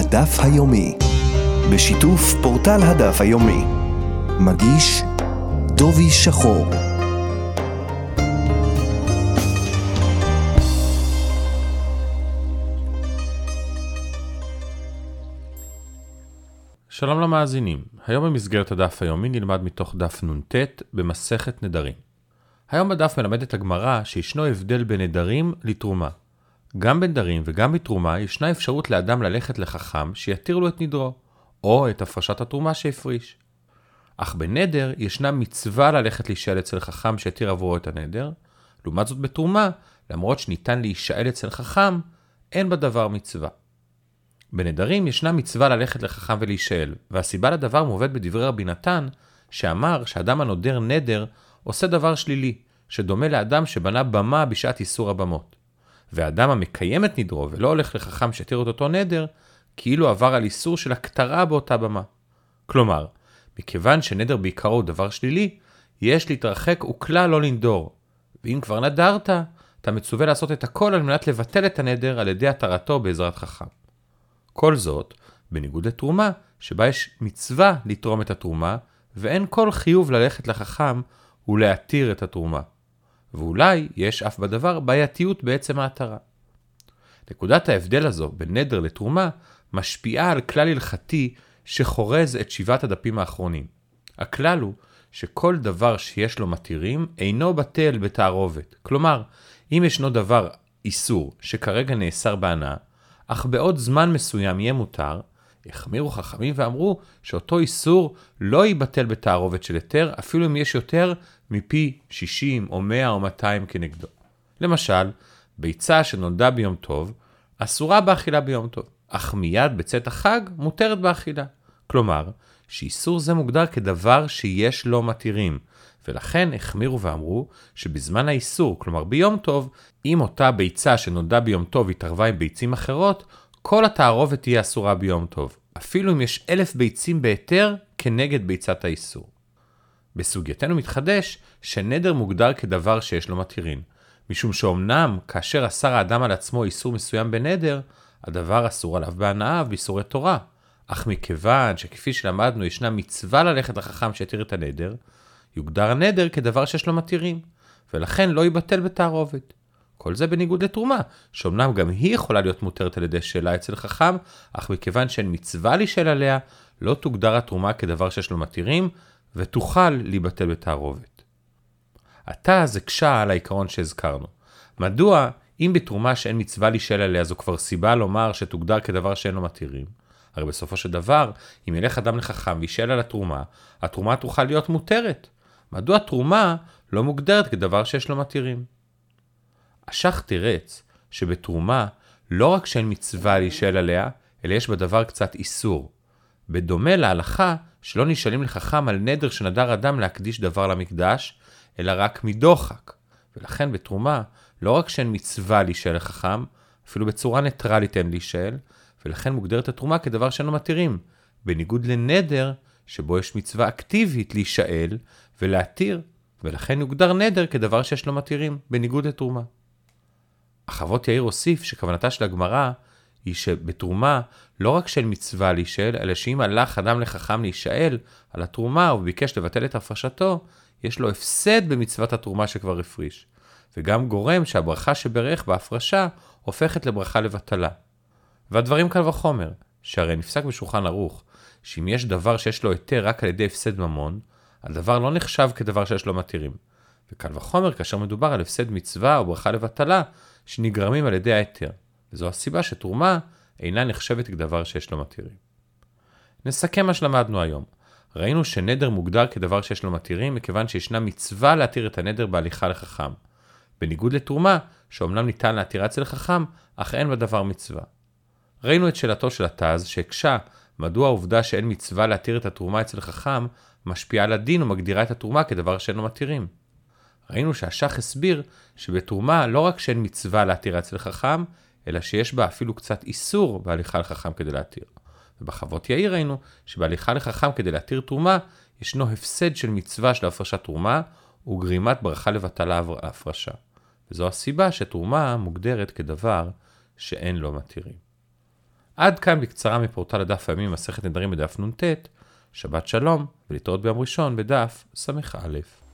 הדף היומי, בשיתוף פורטל הדף היומי. מגיש דובי שחור. שלום למאזינים, היום במסגרת הדף היומי נלמד מתוך דף נ"ט במסכת נדרים. היום בדף מלמדת הגמרא שישנו הבדל בין נדרים לתרומה. גם בנדרים וגם בתרומה ישנה אפשרות לאדם ללכת לחכם שיתיר לו את נדרו, או את הפרשת התרומה שהפריש. אך בנדר ישנה מצווה ללכת להישאל אצל חכם שהתיר עבורו את הנדר, לעומת זאת בתרומה, למרות שניתן להישאל אצל חכם, אין בדבר מצווה. בנדרים ישנה מצווה ללכת לחכם ולהישאל, והסיבה לדבר מובאת בדברי רבי נתן, שאמר שאדם הנודר נדר עושה דבר שלילי, שדומה לאדם שבנה במה בשעת איסור הבמות. ואדם המקיים את נדרו ולא הולך לחכם שהתיר את אותו נדר, כאילו עבר על איסור של הכתרה באותה במה. כלומר, מכיוון שנדר בעיקרו הוא דבר שלילי, יש להתרחק וכלל לא לנדור. ואם כבר נדרת, אתה מצווה לעשות את הכל על מנת לבטל את הנדר על ידי התרתו בעזרת חכם. כל זאת, בניגוד לתרומה, שבה יש מצווה לתרום את התרומה, ואין כל חיוב ללכת לחכם ולהתיר את התרומה. ואולי יש אף בדבר בעייתיות בעצם ההתרה. נקודת ההבדל הזו בין נדר לתרומה משפיעה על כלל הלכתי שחורז את שבעת הדפים האחרונים. הכלל הוא שכל דבר שיש לו מתירים אינו בטל בתערובת. כלומר, אם ישנו דבר איסור שכרגע נאסר בהנאה, אך בעוד זמן מסוים יהיה מותר, החמירו חכמים ואמרו שאותו איסור לא ייבטל בתערובת של היתר, אפילו אם יש יותר מפי 60 או 100 או 200 כנגדו. למשל, ביצה שנולדה ביום טוב, אסורה באכילה ביום טוב, אך מיד בצאת החג מותרת באכילה. כלומר, שאיסור זה מוגדר כדבר שיש לו מתירים, ולכן החמירו ואמרו שבזמן האיסור, כלומר ביום טוב, אם אותה ביצה שנולדה ביום טוב התערבה עם ביצים אחרות, כל התערובת תהיה אסורה ביום טוב, אפילו אם יש אלף ביצים בהיתר כנגד ביצת האיסור. בסוגייתנו מתחדש שנדר מוגדר כדבר שיש לו מתירין, משום שאומנם כאשר אסר האדם על עצמו איסור מסוים בנדר, הדבר אסור עליו בהנאה ובאיסורי תורה. אך מכיוון שכפי שלמדנו ישנה מצווה ללכת לחכם שיתיר את הנדר, יוגדר הנדר כדבר שיש לו מתירים, ולכן לא ייבטל בתערובת. כל זה בניגוד לתרומה, שאומנם גם היא יכולה להיות מותרת על ידי שאלה אצל חכם, אך מכיוון שאין מצווה להישאל עליה, לא תוגדר התרומה כדבר שיש לו מתירים, ותוכל להיבטל בתערובת. עתה זה קשה על העיקרון שהזכרנו. מדוע, אם בתרומה שאין מצווה להישאל עליה זו כבר סיבה לומר שתוגדר כדבר שאין לו מתירים? הרי בסופו של דבר, אם ילך אדם לחכם וישאל על התרומה, התרומה תוכל להיות מותרת. מדוע תרומה לא מוגדרת כדבר שיש לו מתירים? השח תירץ שבתרומה לא רק שאין מצווה להישאל עליה, אלא יש בדבר קצת איסור. בדומה להלכה שלא נשאלים לחכם על נדר שנדר אדם להקדיש דבר למקדש, אלא רק מדוחק. ולכן בתרומה לא רק שאין מצווה להישאל לחכם, אפילו בצורה ניטרלית אין להישאל, ולכן מוגדרת התרומה כדבר שאנו מתירים, בניגוד לנדר שבו יש מצווה אקטיבית להישאל ולהתיר, ולכן יוגדר נדר כדבר שיש לו מתירים, בניגוד לתרומה. אבות יאיר הוסיף שכוונתה של הגמרא היא שבתרומה לא רק של מצווה להישאל, אלא שאם הלך אדם לחכם להישאל על התרומה וביקש לבטל את הפרשתו, יש לו הפסד במצוות התרומה שכבר הפריש, וגם גורם שהברכה שברך בהפרשה הופכת לברכה לבטלה. והדברים קל וחומר, שהרי נפסק בשולחן ערוך, שאם יש דבר שיש לו היתר רק על ידי הפסד ממון, הדבר לא נחשב כדבר שיש לו מתירים. וקל וחומר כאשר מדובר על הפסד מצווה או ברכה לבטלה, שנגרמים על ידי ההיתר. וזו הסיבה שתרומה אינה נחשבת כדבר שיש לו מתירים. נסכם מה שלמדנו היום. ראינו שנדר מוגדר כדבר שיש לו מתירים, מכיוון שישנה מצווה להתיר את הנדר בהליכה לחכם. בניגוד לתרומה, שאומנם ניתן להתירה אצל חכם, אך אין בדבר מצווה. ראינו את שאלתו של התז, שהקשה מדוע העובדה שאין מצווה להתיר את התרומה אצל חכם, משפיעה על הדין ומגדירה את התרומה כדבר שאינו מתירים. ראינו שהשח הסביר שבתרומה לא רק שאין מצווה להתיר אצל חכם, אלא שיש בה אפילו קצת איסור בהליכה לחכם כדי להתיר. ובחוות יאיר ראינו שבהליכה לחכם כדי להתיר תרומה, ישנו הפסד של מצווה של הפרשת תרומה, וגרימת ברכה לבטלה ההפרשה. וזו הסיבה שתרומה מוגדרת כדבר שאין לו מתירים. עד כאן בקצרה מפורטל הדף היומי מסכת נדרים בדף נ"ט, שבת שלום, ולהתראות ביום ראשון בדף ס"א.